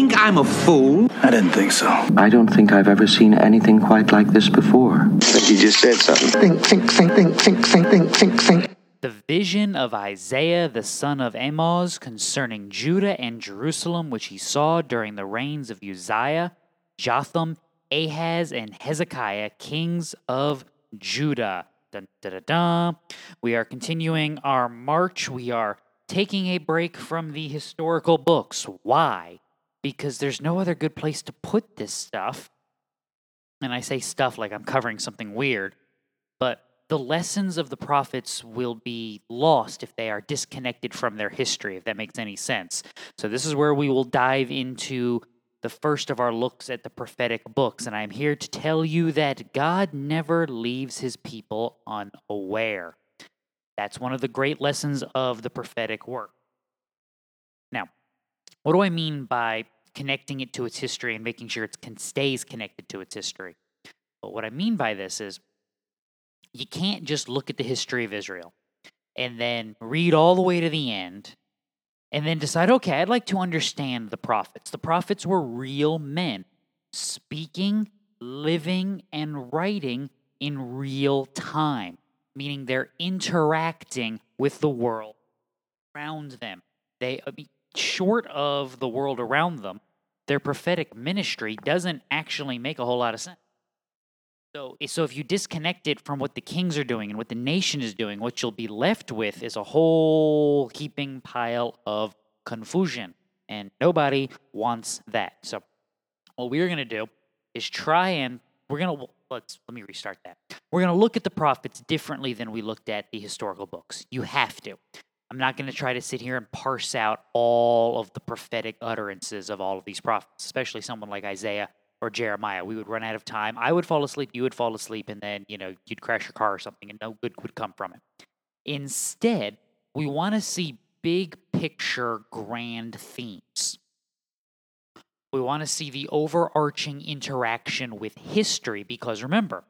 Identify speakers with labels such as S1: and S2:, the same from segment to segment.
S1: think I'm a fool?
S2: I didn't think so.
S3: I don't think I've ever seen anything quite like this before.
S4: I think you just said something.
S5: Think, think, think, think, think, think, think, think, think.
S6: The vision of Isaiah the son of Amoz concerning Judah and Jerusalem, which he saw during the reigns of Uzziah, Jotham, Ahaz, and Hezekiah, kings of Judah. Dun, dun, dun, dun. We are continuing our march. We are taking a break from the historical books. Why? Because there's no other good place to put this stuff. And I say stuff like I'm covering something weird, but the lessons of the prophets will be lost if they are disconnected from their history, if that makes any sense. So, this is where we will dive into the first of our looks at the prophetic books. And I'm here to tell you that God never leaves his people unaware. That's one of the great lessons of the prophetic work. Now, what do I mean by connecting it to its history and making sure it stays connected to its history? But what I mean by this is you can't just look at the history of Israel and then read all the way to the end and then decide, okay, I'd like to understand the prophets. The prophets were real men speaking, living, and writing in real time, meaning they're interacting with the world around them. They, short of the world around them, their prophetic ministry doesn't actually make a whole lot of sense. So, so if you disconnect it from what the kings are doing and what the nation is doing, what you'll be left with is a whole heaping pile of confusion, and nobody wants that. So, what we're going to do is try and we're going to let's let me restart that. We're going to look at the prophets differently than we looked at the historical books. You have to. I'm not going to try to sit here and parse out all of the prophetic utterances of all of these prophets, especially someone like Isaiah or Jeremiah. We would run out of time. I would fall asleep, you would fall asleep, and then, you know, you'd crash your car or something and no good would come from it. Instead, we want to see big picture grand themes. We want to see the overarching interaction with history because remember,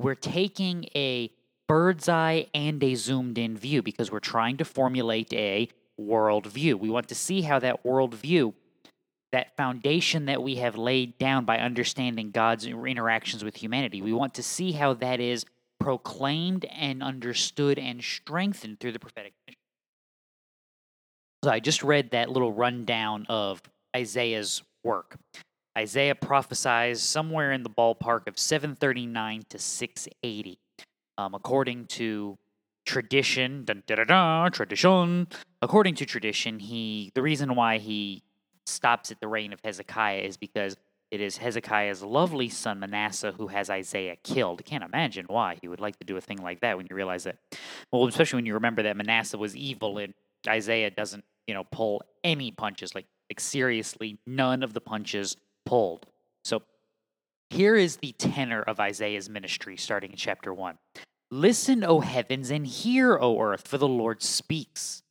S6: we're taking a bird's eye and a zoomed in view because we're trying to formulate a worldview. We want to see how that worldview that foundation that we have laid down by understanding God's interactions with humanity. We want to see how that is proclaimed and understood and strengthened through the prophetic mission. So I just read that little rundown of Isaiah's work. Isaiah prophesies somewhere in the ballpark of 739 to 680, um, according to tradition. Dun, dun, dun, dun, tradition. According to tradition, he the reason why he stops at the reign of Hezekiah is because it is Hezekiah's lovely son Manasseh who has Isaiah killed. Can't imagine why he would like to do a thing like that when you realize that. Well, especially when you remember that Manasseh was evil and Isaiah doesn't, you know, pull any punches. Like, like seriously, none of the punches pulled. So here is the tenor of Isaiah's ministry starting in chapter 1. Listen, O heavens, and hear, O earth, for the Lord speaks.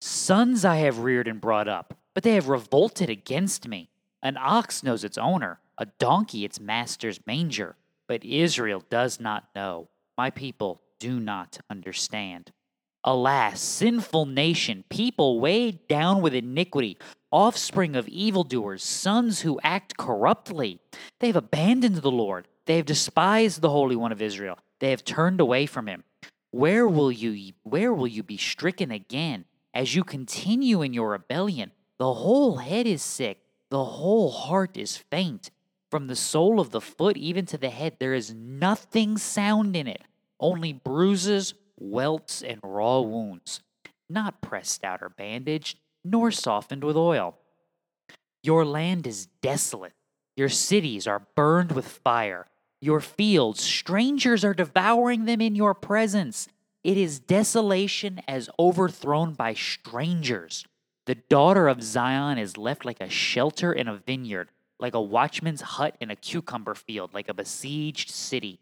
S6: Sons I have reared and brought up but they have revolted against me. An ox knows its owner, a donkey its master's manger, but Israel does not know. My people do not understand. Alas, sinful nation, people weighed down with iniquity, offspring of evildoers, sons who act corruptly. They have abandoned the Lord. They have despised the Holy One of Israel. They have turned away from him. Where will you where will you be stricken again as you continue in your rebellion? The whole head is sick, the whole heart is faint. From the sole of the foot even to the head, there is nothing sound in it, only bruises, welts, and raw wounds, not pressed out or bandaged, nor softened with oil. Your land is desolate, your cities are burned with fire, your fields, strangers are devouring them in your presence. It is desolation as overthrown by strangers. The daughter of Zion is left like a shelter in a vineyard, like a watchman's hut in a cucumber field, like a besieged city.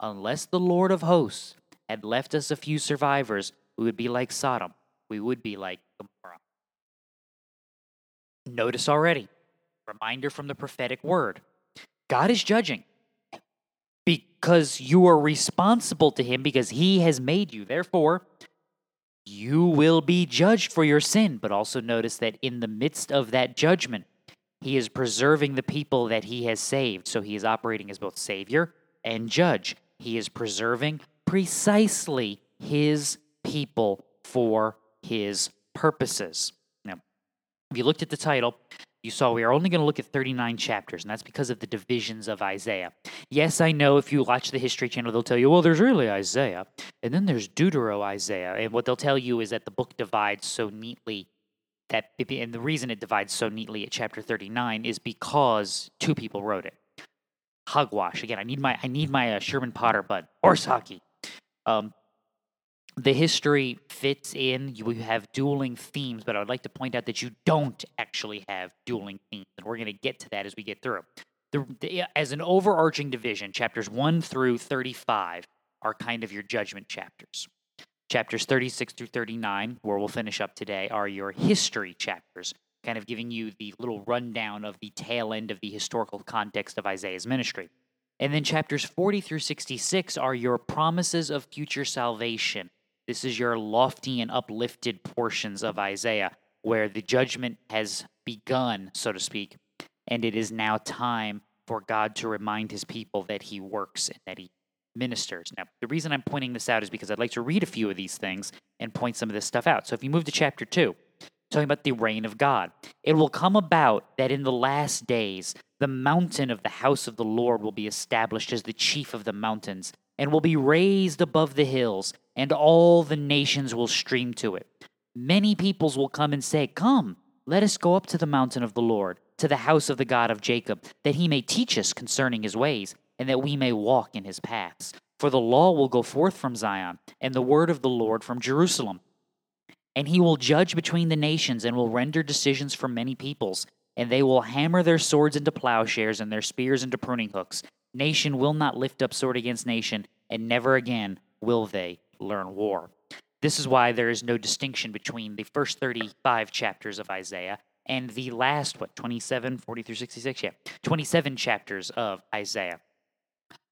S6: Unless the Lord of hosts had left us a few survivors, we would be like Sodom. We would be like Gomorrah. Notice already, reminder from the prophetic word God is judging because you are responsible to Him because He has made you. Therefore, you will be judged for your sin. But also notice that in the midst of that judgment, He is preserving the people that he has saved. So he is operating as both savior and judge. He is preserving precisely his people for his purposes. If you looked at the title, you saw we are only going to look at 39 chapters, and that's because of the divisions of Isaiah. Yes, I know if you watch the History Channel, they'll tell you, well, there's really Isaiah, and then there's Deutero Isaiah. And what they'll tell you is that the book divides so neatly that, and the reason it divides so neatly at chapter 39 is because two people wrote it. Hogwash. Again, I need my I need my uh, Sherman Potter bud. Horse hockey. Um, the history fits in. You have dueling themes, but I would like to point out that you don't actually have dueling themes, and we're going to get to that as we get through. The, the, as an overarching division, chapters 1 through 35 are kind of your judgment chapters. Chapters 36 through 39, where we'll finish up today, are your history chapters, kind of giving you the little rundown of the tail end of the historical context of Isaiah's ministry. And then chapters 40 through 66 are your promises of future salvation, this is your lofty and uplifted portions of Isaiah, where the judgment has begun, so to speak, and it is now time for God to remind his people that he works and that he ministers. Now, the reason I'm pointing this out is because I'd like to read a few of these things and point some of this stuff out. So if you move to chapter 2, talking about the reign of God, it will come about that in the last days the mountain of the house of the Lord will be established as the chief of the mountains and will be raised above the hills, and all the nations will stream to it. Many peoples will come and say, Come, let us go up to the mountain of the Lord, to the house of the God of Jacob, that he may teach us concerning his ways, and that we may walk in his paths. For the law will go forth from Zion, and the word of the Lord from Jerusalem. And he will judge between the nations, and will render decisions for many peoples. And they will hammer their swords into plowshares, and their spears into pruning hooks. Nation will not lift up sword against nation, and never again will they learn war. This is why there is no distinction between the first 35 chapters of Isaiah and the last, what, 27, 40 through 66? Yeah, 27 chapters of Isaiah.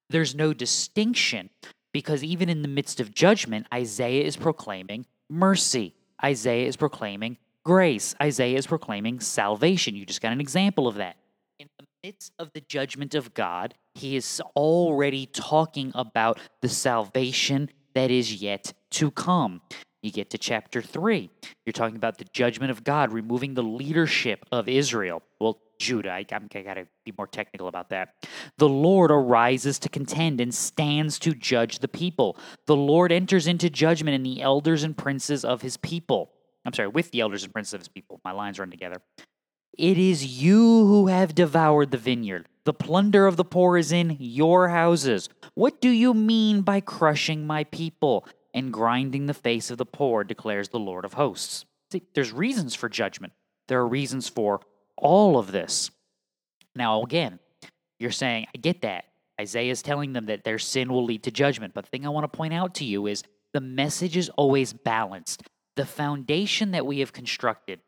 S6: There's no distinction because even in the midst of judgment, Isaiah is proclaiming mercy. Isaiah is proclaiming grace. Isaiah is proclaiming salvation. You just got an example of that. Midst of the judgment of God, he is already talking about the salvation that is yet to come. You get to chapter 3. You're talking about the judgment of God, removing the leadership of Israel. Well, Judah, I, I, I got to be more technical about that. The Lord arises to contend and stands to judge the people. The Lord enters into judgment in the elders and princes of his people. I'm sorry, with the elders and princes of his people. My lines run together. It is you who have devoured the vineyard. The plunder of the poor is in your houses. What do you mean by crushing my people and grinding the face of the poor, declares the Lord of hosts? See, there's reasons for judgment. There are reasons for all of this. Now, again, you're saying, I get that. Isaiah is telling them that their sin will lead to judgment. But the thing I want to point out to you is the message is always balanced. The foundation that we have constructed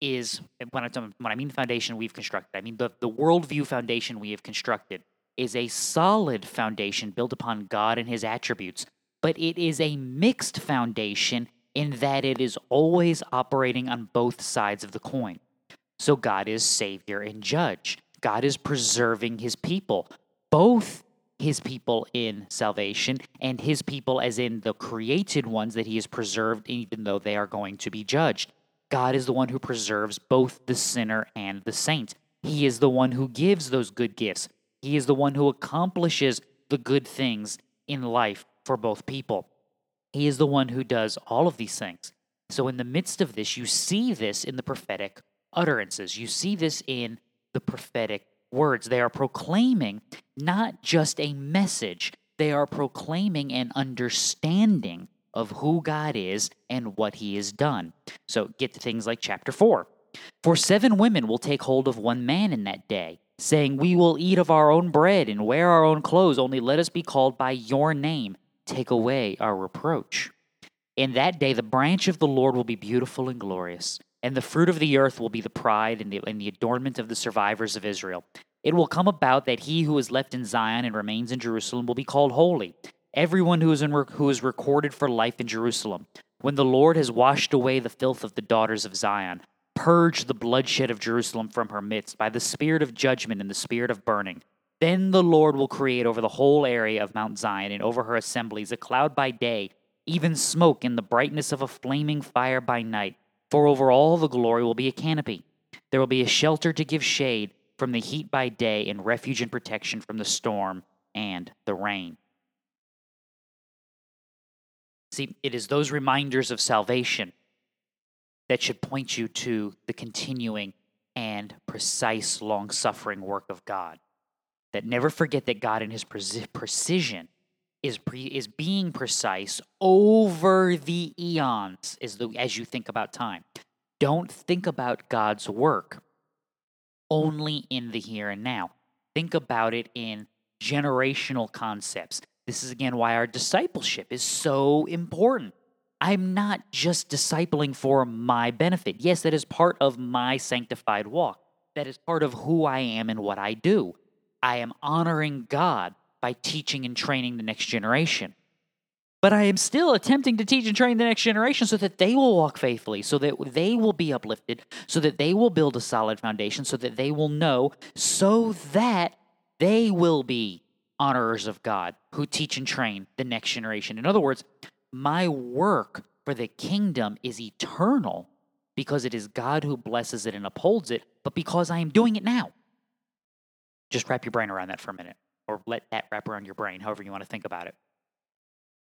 S6: is when I, when I mean foundation we've constructed, I mean the, the worldview foundation we have constructed is a solid foundation built upon God and his attributes, but it is a mixed foundation in that it is always operating on both sides of the coin. So God is Savior and Judge. God is preserving his people, both his people in salvation and his people as in the created ones that he has preserved, even though they are going to be judged. God is the one who preserves both the sinner and the saint. He is the one who gives those good gifts. He is the one who accomplishes the good things in life for both people. He is the one who does all of these things. So, in the midst of this, you see this in the prophetic utterances. You see this in the prophetic words. They are proclaiming not just a message, they are proclaiming an understanding of who God is and what he has done. So get to things like chapter 4. For seven women will take hold of one man in that day, saying, We will eat of our own bread and wear our own clothes, only let us be called by your name. Take away our reproach. In that day, the branch of the Lord will be beautiful and glorious, and the fruit of the earth will be the pride and the, and the adornment of the survivors of Israel. It will come about that he who is left in Zion and remains in Jerusalem will be called holy everyone who is, in, who is recorded for life in Jerusalem. When the Lord has washed away the filth of the daughters of Zion, purge the bloodshed of Jerusalem from her midst by the spirit of judgment and the spirit of burning. Then the Lord will create over the whole area of Mount Zion and over her assemblies a cloud by day, even smoke in the brightness of a flaming fire by night. For over all the glory will be a canopy. There will be a shelter to give shade from the heat by day and refuge and protection from the storm and the rain. See, it is those reminders of salvation that should point you to the continuing and precise long suffering work of God. That never forget that God, in His precision, is pre, is being precise over the eons as the as you think about time. Don't think about God's work only in the here and now. Think about it in generational concepts. This is again why our discipleship is so important. I'm not just discipling for my benefit. Yes, that is part of my sanctified walk. That is part of who I am and what I do. I am honoring God by teaching and training the next generation. But I am still attempting to teach and train the next generation so that they will walk faithfully, so that they will be uplifted, so that they will build a solid foundation, so that they will know, so that they will be honorers of God who teach and train the next generation. In other words, my work for the kingdom is eternal because it is God who blesses it and upholds it, but because I am doing it now. Just wrap your brain around that for a minute, or let that wrap around your brain, however you want to think about it.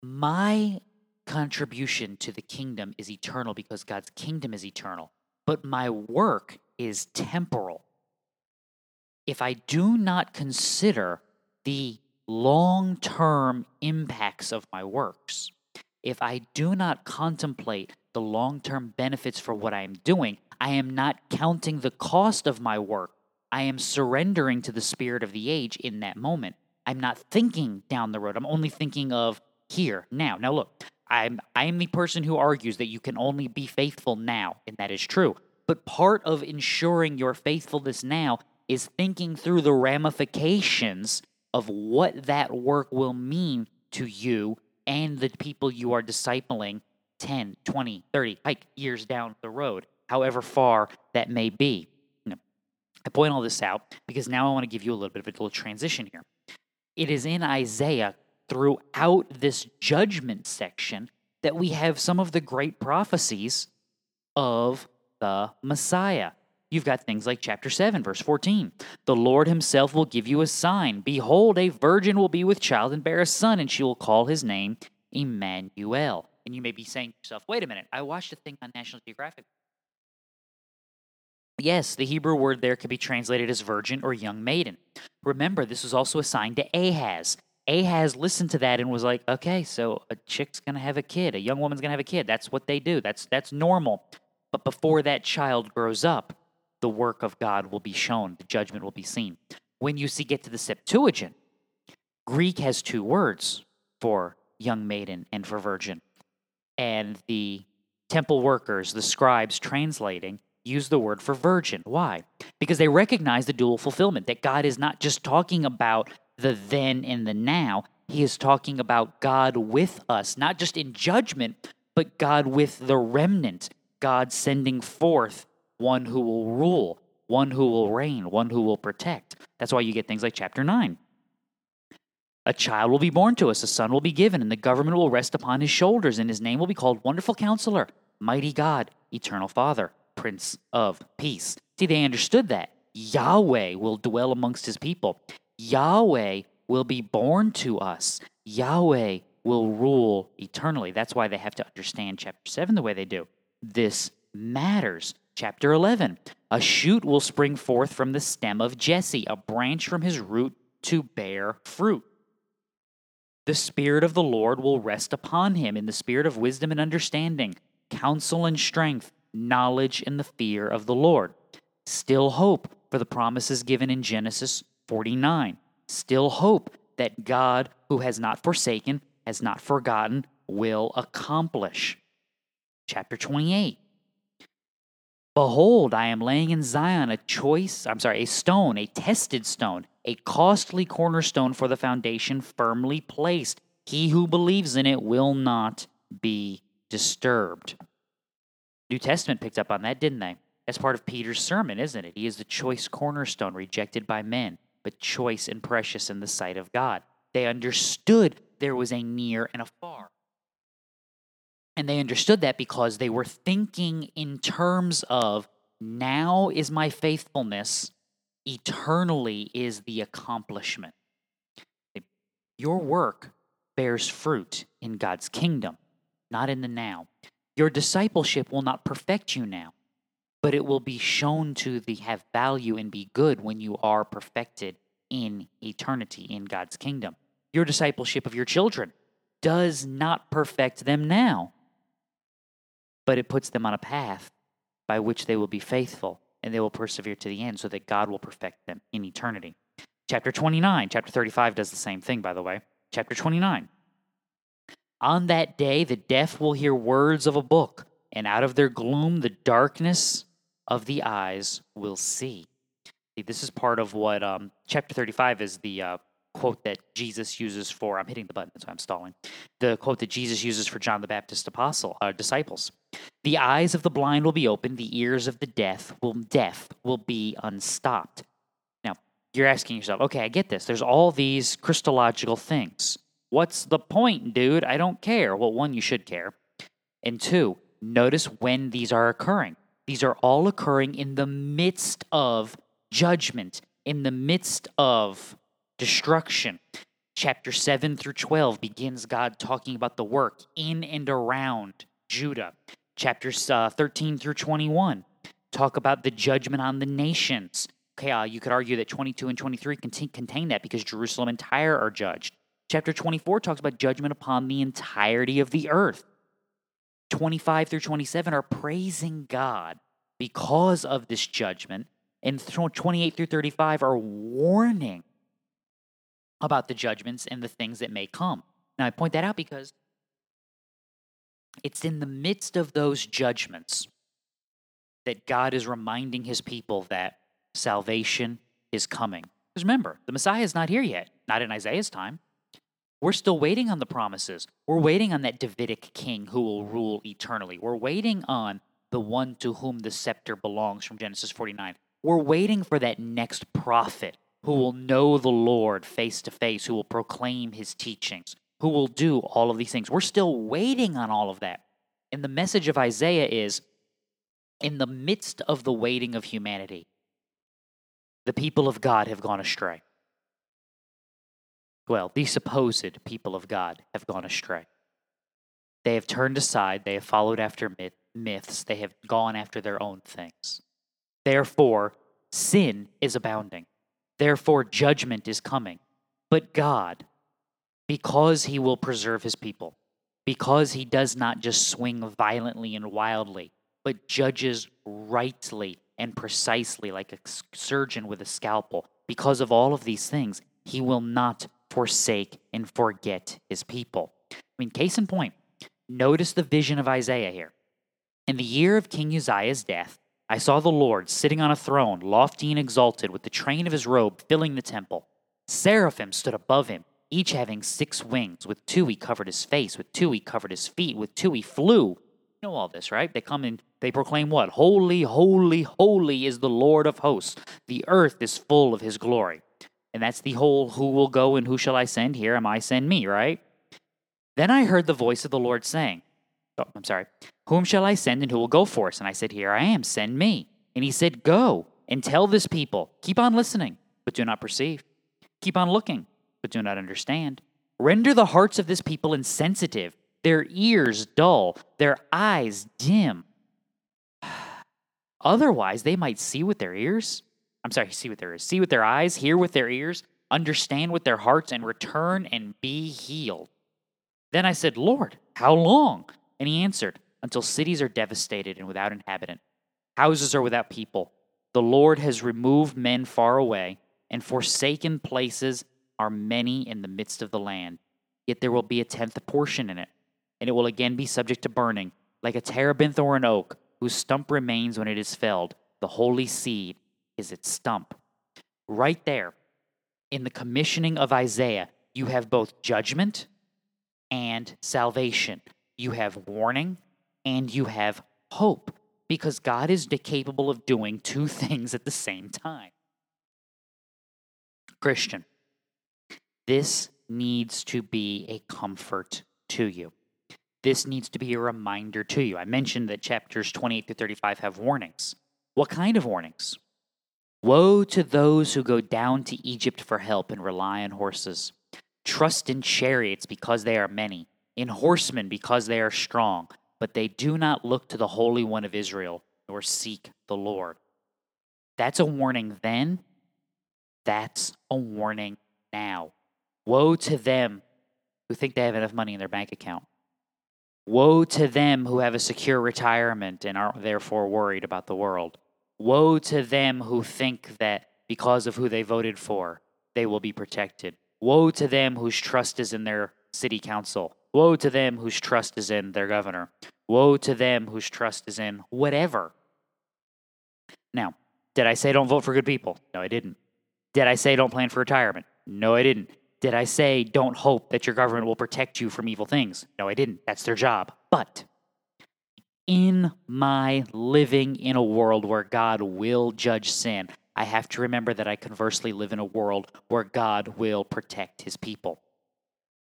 S6: My contribution to the kingdom is eternal because God's kingdom is eternal, but my work is temporal. If I do not consider the long term impacts of my works, if I do not contemplate the long term benefits for what I am doing, I am not counting the cost of my work. I am surrendering to the spirit of the age in that moment. I'm not thinking down the road. I'm only thinking of here, now. Now, look, I'm, I'm the person who argues that you can only be faithful now, and that is true. But part of ensuring your faithfulness now is thinking through the ramifications of what that work will mean to you and the people you are discipling 10, 20, 30 like years down the road, however far that may be. I point all this out because now I want to give you a little bit of a little transition here. It is in Isaiah throughout this judgment section that we have some of the great prophecies of the Messiah. You've got things like chapter 7, verse 14. The Lord himself will give you a sign. Behold, a virgin will be with child and bear a son, and she will call his name Emmanuel. And you may be saying to yourself, wait a minute, I watched a thing on National Geographic. Yes, the Hebrew word there could be translated as virgin or young maiden. Remember, this was also assigned to Ahaz. Ahaz listened to that and was like, okay, so a chick's going to have a kid, a young woman's going to have a kid. That's what they do. That's that's normal. But before that child grows up, the work of God will be shown, the judgment will be seen. When you see get to the Septuagint, Greek has two words for young maiden and for virgin. And the temple workers, the scribes translating, use the word for virgin. Why? Because they recognize the dual fulfillment, that God is not just talking about the then and the now, He is talking about God with us, not just in judgment, but God with the remnant, God sending forth one who will rule, one who will reign, one who will protect. That's why you get things like chapter 9. A child will be born to us, a son will be given, and the government will rest upon his shoulders, and his name will be called Wonderful Counselor, Mighty God, Eternal Father, Prince of Peace. See, they understood that. Yahweh will dwell amongst his people. Yahweh will be born to us. Yahweh will rule eternally. That's why they have to understand chapter 7 the way they do. This matters. Chapter 11 A shoot will spring forth from the stem of Jesse, a branch from his root to bear fruit. The Spirit of the Lord will rest upon him in the spirit of wisdom and understanding, counsel and strength, knowledge and the fear of the Lord. Still hope for the promises given in Genesis 49. Still hope that God, who has not forsaken, has not forgotten, will accomplish. Chapter 28 Behold, I am laying in Zion a choice, I'm sorry, a stone, a tested stone, a costly cornerstone for the foundation firmly placed. He who believes in it will not be disturbed. New Testament picked up on that, didn't they? That's part of Peter's sermon, isn't it? He is the choice cornerstone, rejected by men, but choice and precious in the sight of God. They understood there was a near and a far. And they understood that because they were thinking in terms of now is my faithfulness, eternally is the accomplishment. Your work bears fruit in God's kingdom, not in the now. Your discipleship will not perfect you now, but it will be shown to the have value and be good when you are perfected in eternity in God's kingdom. Your discipleship of your children does not perfect them now, but it puts them on a path by which they will be faithful and they will persevere to the end so that God will perfect them in eternity. Chapter 29, chapter 35 does the same thing, by the way. Chapter 29. On that day, the deaf will hear words of a book, and out of their gloom, the darkness of the eyes will see. see this is part of what um, chapter 35 is the uh, quote that Jesus uses for. I'm hitting the button, that's why I'm stalling. The quote that Jesus uses for John the Baptist apostle uh, disciples. The eyes of the blind will be opened, the ears of the deaf will deaf will be unstopped Now, you're asking yourself, okay, I get this. There's all these Christological things. What's the point, dude? I don't care. Well, one, you should care. And two, notice when these are occurring. These are all occurring in the midst of judgment, in the midst of destruction. Chapter 7 through 12 begins God talking about the work in and around Judah. Chapters uh, 13 through 21 talk about the judgment on the nations okay, uh, you could argue that 22 and 23 contain, contain that because Jerusalem and Tyre are judged. Chapter 24 talks about judgment upon the entirety of the earth. 25 through 27 are praising God because of this judgment. And 28 through 35 are warning about the judgments and the things that may come. Now, I point that out because it's in the midst of those judgments that God is reminding his people that salvation is coming. Because remember, the Messiah is not here yet, not in Isaiah's time. We're still waiting on the promises. We're waiting on that Davidic king who will rule eternally. We're waiting on the one to whom the scepter belongs from Genesis 49. We're waiting for that next prophet who will know the Lord face to face, who will proclaim his teachings, who will do all of these things. We're still waiting on all of that. And the message of Isaiah is in the midst of the waiting of humanity, the people of God have gone astray. Well, the supposed people of God have gone astray. They have turned aside, they have followed after myth, myths, they have gone after their own things. Therefore, sin is abounding. Therefore, judgment is coming. But God, because He will preserve His people, because He does not just swing violently and wildly, but judges rightly and precisely like a surgeon with a scalpel. Because of all of these things, he will not forsake and forget his people. I mean, case in point, notice the vision of Isaiah here. In the year of King Uzziah's death, I saw the Lord sitting on a throne, lofty and exalted, with the train of his robe filling the temple. Seraphim stood above him, each having six wings. With two he covered his face, with two he covered his feet, with two he flew You know all this, right? They come and they proclaim what? Holy, holy, holy is the Lord of hosts. The earth is full of his glory. And that's the whole who will go and who shall I send? Here am I, send me, right? Then I heard the voice of the Lord saying, Oh, I'm sorry. Whom shall I send and who will go for us? And I said, Here I am, send me. And he said, Go and tell this people, keep on listening, but do not perceive. Keep on looking, but do not understand. Render the hearts of this people insensitive their ears dull, their eyes dim. Otherwise, they might see with their ears. I'm sorry, see with their ears, see with their eyes, hear with their ears, understand with their hearts, and return and be healed. Then I said, Lord, how long? And he answered, Until cities are devastated and without inhabitant, houses are without people. The Lord has removed men far away, and forsaken places are many in the midst of the land. Yet there will be a tenth portion in it and it will again be subject to burning, like a terebinth or an oak, whose stump remains when it is felled. The holy seed is its stump. Right there, in the commissioning of Isaiah, you have both judgment and salvation. You have warning and you have hope. Because God is capable of doing two things at the same time. Christian, this needs to be a comfort to you. This needs to be a reminder to you. I mentioned that chapters 28 to 35 have warnings. What kind of warnings? Woe to those who go down to Egypt for help and rely on horses. Trust in chariots because they are many, in horsemen because they are strong, but they do not look to the Holy One of Israel nor seek the Lord. That's a warning then. That's a warning now. Woe to them who think they have enough money in their bank account. Woe to them who have a secure retirement and are therefore worried about the world. Woe to them who think that because of who they voted for, they will be protected. Woe to them whose trust is in their city council. Woe to them whose trust is in their governor. Woe to them whose trust is in whatever. Now, did I say don't vote for good people? No, I didn't. Did I say don't plan for retirement? No, I didn't. Did I say don't hope that your government will protect you from evil things? No, I didn't. That's their job. But in my living in a world where God will judge sin, I have to remember that I conversely live in a world where God will protect his people.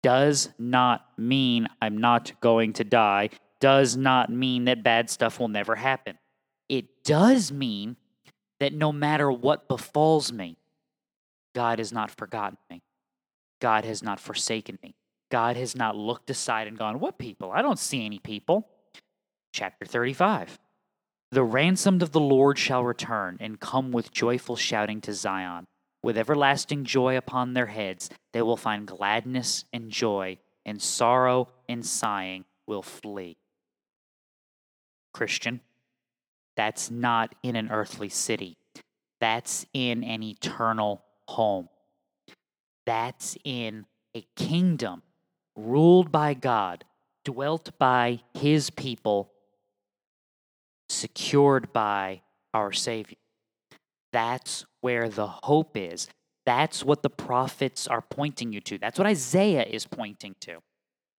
S6: Does not mean I'm not going to die, does not mean that bad stuff will never happen. It does mean that no matter what befalls me, God has not forgotten me. God has not forsaken me. God has not looked aside and gone, What people? I don't see any people. Chapter 35. The ransomed of the Lord shall return and come with joyful shouting to Zion. With everlasting joy upon their heads, they will find gladness and joy, and sorrow and sighing will flee. Christian, that's not in an earthly city, that's in an eternal home. That's in a kingdom ruled by God, dwelt by his people, secured by our Savior. That's where the hope is. That's what the prophets are pointing you to. That's what Isaiah is pointing to.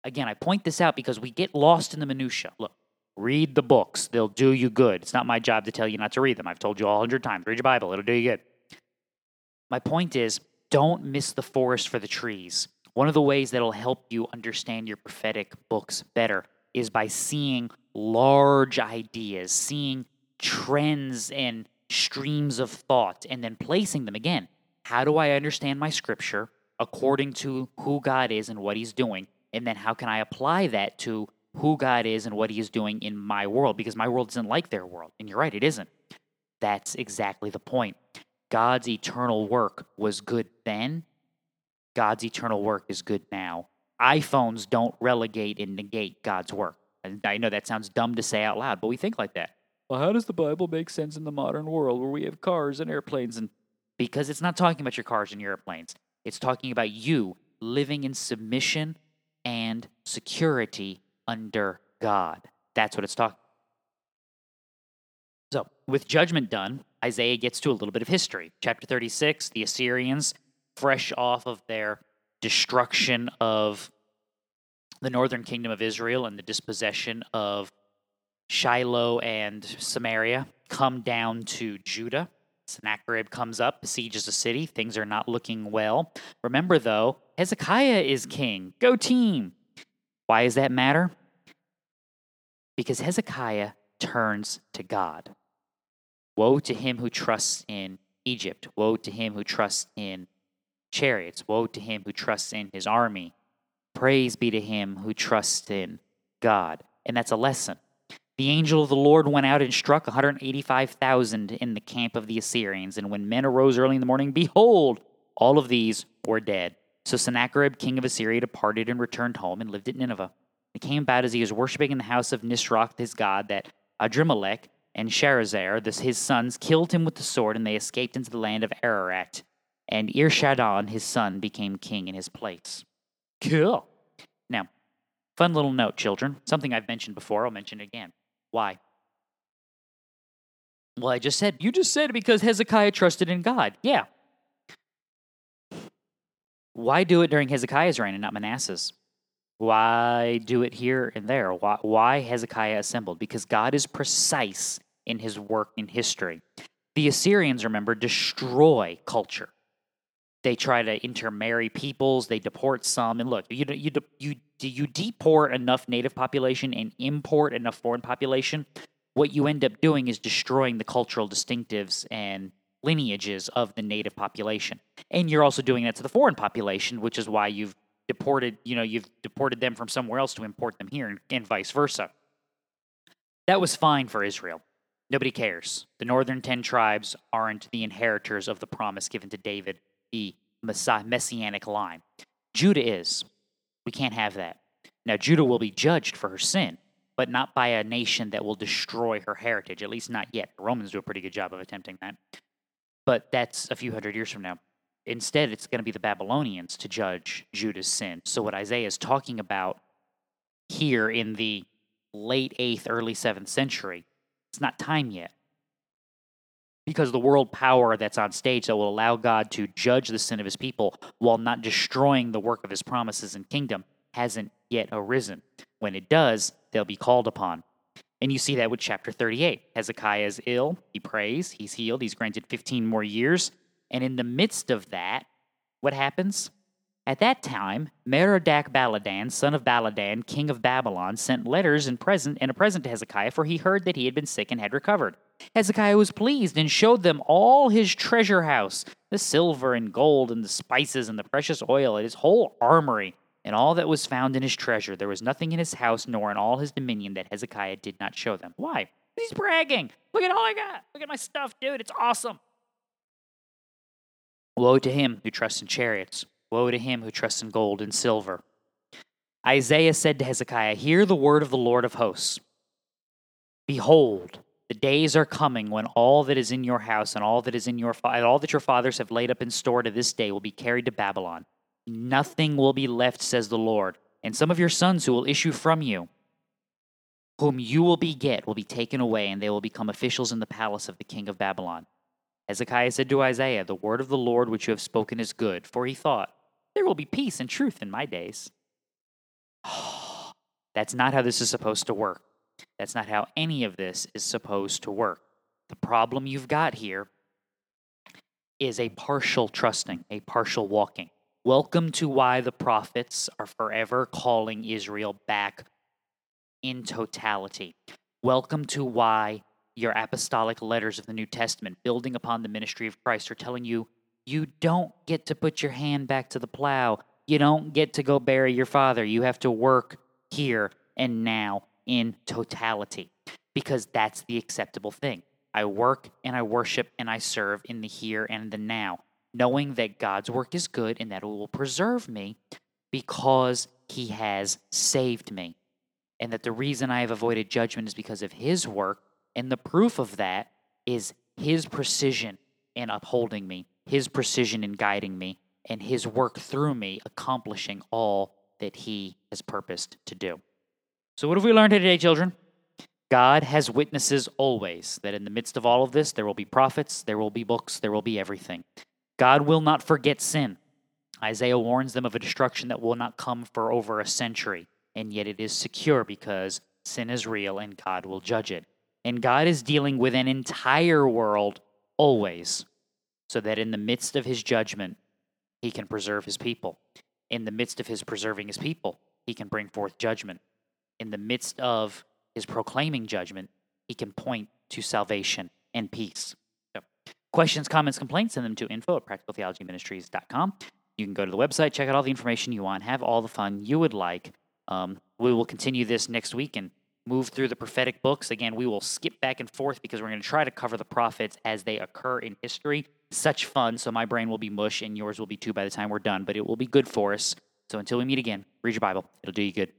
S6: Again, I point this out because we get lost in the minutia. Look, read the books. They'll do you good. It's not my job to tell you not to read them. I've told you all a hundred times. Read your Bible. It'll do you good. My point is, don't miss the forest for the trees. One of the ways that'll help you understand your prophetic books better is by seeing large ideas, seeing trends and streams of thought, and then placing them again. How do I understand my scripture according to who God is and what He's doing? And then how can I apply that to who God is and what He is doing in my world? Because my world isn't like their world. And you're right, it isn't. That's exactly the point. God's eternal work was good then. God's eternal work is good now. iPhones don't relegate and negate God's work. And I know that sounds dumb to say out loud, but we think like that. Well, how does the Bible make sense in the modern world where we have cars and airplanes and because it's not talking about your cars and your airplanes. It's talking about you living in submission and security under God. That's what it's talking. So, with judgment done, Isaiah gets to a little bit of history. Chapter 36, the Assyrians, fresh off of their destruction of the northern kingdom of Israel and the dispossession of Shiloh and Samaria, come down to Judah. Sennacherib comes up, besieges the city. Things are not looking well. Remember, though, Hezekiah is king. Go team. Why does that matter? Because Hezekiah turns to God. Woe to him who trusts in Egypt. Woe to him who trusts in chariots. Woe to him who trusts in his army. Praise be to him who trusts in God. And that's a lesson. The angel of the Lord went out and struck 185,000 in the camp of the Assyrians. And when men arose early in the morning, behold, all of these were dead. So Sennacherib, king of Assyria, departed and returned home and lived at Nineveh. It came about as he was worshiping in the house of Nisroch, his god, that Adrammelech and Sharezer, this, his sons, killed him with the sword, and they escaped into the land of Ararat. And Esarhaddon, his son, became king in his place. Cool. Now, fun little note, children. Something I've mentioned before, I'll mention it again. Why? Well, I just said, you just said because Hezekiah trusted in God. Yeah. Why do it during Hezekiah's reign and not Manasseh's? Why do it here and there? Why, why Hezekiah assembled? Because God is precise in his work in history. The Assyrians, remember, destroy culture. They try to intermarry peoples. They deport some. And look, you you you do you deport enough native population and import enough foreign population. What you end up doing is destroying the cultural distinctives and lineages of the native population. And you're also doing that to the foreign population, which is why you've deported, you know, you've deported them from somewhere else to import them here and, and vice versa. That was fine for Israel. Nobody cares. The northern 10 tribes aren't the inheritors of the promise given to David, the messianic line. Judah is. We can't have that. Now, Judah will be judged for her sin, but not by a nation that will destroy her heritage, at least not yet. The Romans do a pretty good job of attempting that. But that's a few hundred years from now. Instead, it's going to be the Babylonians to judge Judah's sin. So, what Isaiah is talking about here in the late 8th, early 7th century, it's not time yet. Because the world power that's on stage that will allow God to judge the sin of his people while not destroying the work of his promises and kingdom hasn't yet arisen. When it does, they'll be called upon. And you see that with chapter 38. Hezekiah is ill, he prays, he's healed, he's granted 15 more years. And in the midst of that, what happens? At that time, Merodach Baladan, son of Baladan, king of Babylon, sent letters and present and a present to Hezekiah, for he heard that he had been sick and had recovered. Hezekiah was pleased and showed them all his treasure house, the silver and gold and the spices and the precious oil, and his whole armory and all that was found in his treasure. There was nothing in his house nor in all his dominion that Hezekiah did not show them. Why? He's bragging. Look at all I got. Look at my stuff, dude. It's awesome. Woe to him who trusts in chariots. Woe to him who trusts in gold and silver. Isaiah said to Hezekiah, Hear the word of the Lord of hosts. Behold, the days are coming when all that is in your house and all that is in your all that your fathers have laid up in store to this day will be carried to Babylon. Nothing will be left, says the Lord. And some of your sons who will issue from you, whom you will beget, will be taken away, and they will become officials in the palace of the king of Babylon. Hezekiah said to Isaiah, The word of the Lord which you have spoken is good, for he thought, There will be peace and truth in my days. That's not how this is supposed to work. That's not how any of this is supposed to work. The problem you've got here is a partial trusting, a partial walking. Welcome to why the prophets are forever calling Israel back in totality. Welcome to why your apostolic letters of the New Testament, building upon the ministry of Christ, are telling you you don't get to put your hand back to the plow. You don't get to go bury your father. You have to work here and now in totality because that's the acceptable thing. I work and I worship and I serve in the here and the now knowing that God's work is good and that it will preserve me because he has saved me. And that the reason I have avoided judgment is because of his work. And the proof of that is his precision in upholding me, his precision in guiding me, and his work through me accomplishing all that he has purposed to do. So, what have we learned today, children? God has witnesses always, that in the midst of all of this, there will be prophets, there will be books, there will be everything. God will not forget sin. Isaiah warns them of a destruction that will not come for over a century, and yet it is secure because sin is real and God will judge it. And God is dealing with an entire world always, so that in the midst of his judgment, he can preserve his people. In the midst of his preserving his people, he can bring forth judgment. In the midst of his proclaiming judgment, he can point to salvation and peace. Questions, comments, complaints, send them to info at practicaltheologyministries.com. You can go to the website, check out all the information you want, have all the fun you would like. Um, we will continue this next week and move through the prophetic books. Again, we will skip back and forth because we're going to try to cover the prophets as they occur in history. Such fun. So my brain will be mush and yours will be too by the time we're done, but it will be good for us. So until we meet again, read your Bible. It'll do you good.